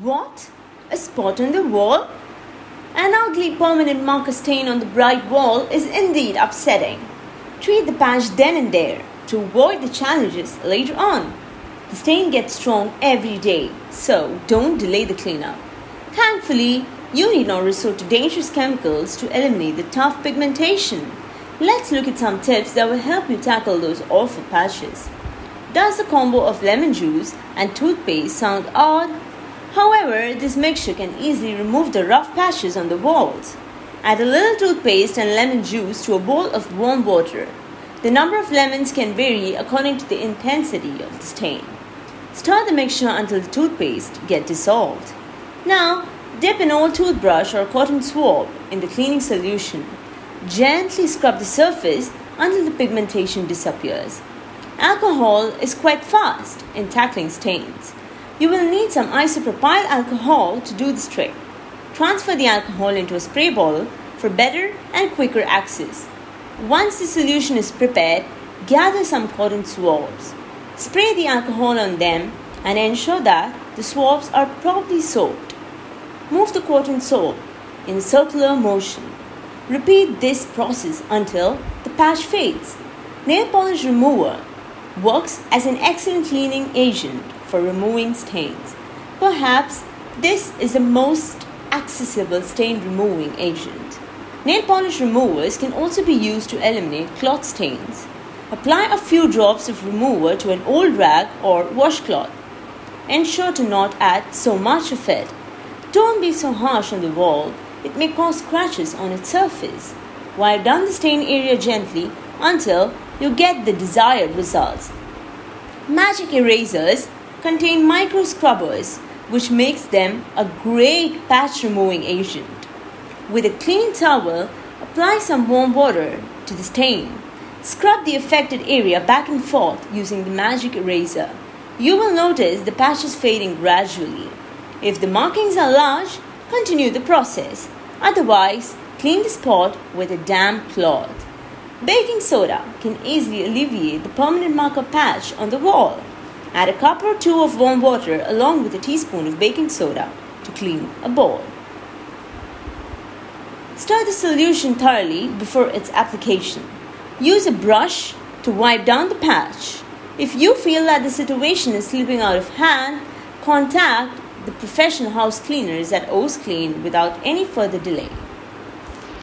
What? A spot on the wall? An ugly permanent marker stain on the bright wall is indeed upsetting. Treat the patch then and there to avoid the challenges later on. The stain gets strong every day, so don't delay the cleanup. Thankfully, you need not resort to dangerous chemicals to eliminate the tough pigmentation. Let's look at some tips that will help you tackle those awful patches. Does the combo of lemon juice and toothpaste sound odd? However, this mixture can easily remove the rough patches on the walls. Add a little toothpaste and lemon juice to a bowl of warm water. The number of lemons can vary according to the intensity of the stain. Stir the mixture until the toothpaste gets dissolved. Now, dip an old toothbrush or cotton swab in the cleaning solution. Gently scrub the surface until the pigmentation disappears. Alcohol is quite fast in tackling stains. You will need some isopropyl alcohol to do this trick. Transfer the alcohol into a spray bottle for better and quicker access. Once the solution is prepared, gather some cotton swabs. Spray the alcohol on them and ensure that the swabs are properly soaked. Move the cotton swab in circular motion. Repeat this process until the patch fades. Nail polish remover works as an excellent cleaning agent for removing stains. Perhaps this is the most accessible stain removing agent. Nail polish removers can also be used to eliminate cloth stains. Apply a few drops of remover to an old rag or washcloth. Ensure to not add so much of it. Don't be so harsh on the wall, it may cause scratches on its surface. Wipe down the stain area gently until you get the desired results. Magic erasers contain micro scrubbers, which makes them a great patch removing agent. With a clean towel, apply some warm water to the stain. Scrub the affected area back and forth using the magic eraser. You will notice the patches fading gradually. If the markings are large, continue the process. Otherwise, clean the spot with a damp cloth. Baking soda can easily alleviate the permanent marker patch on the wall. Add a cup or two of warm water along with a teaspoon of baking soda to clean a bowl. Stir the solution thoroughly before its application. Use a brush to wipe down the patch. If you feel that the situation is slipping out of hand, contact the professional house cleaners at O's Clean without any further delay.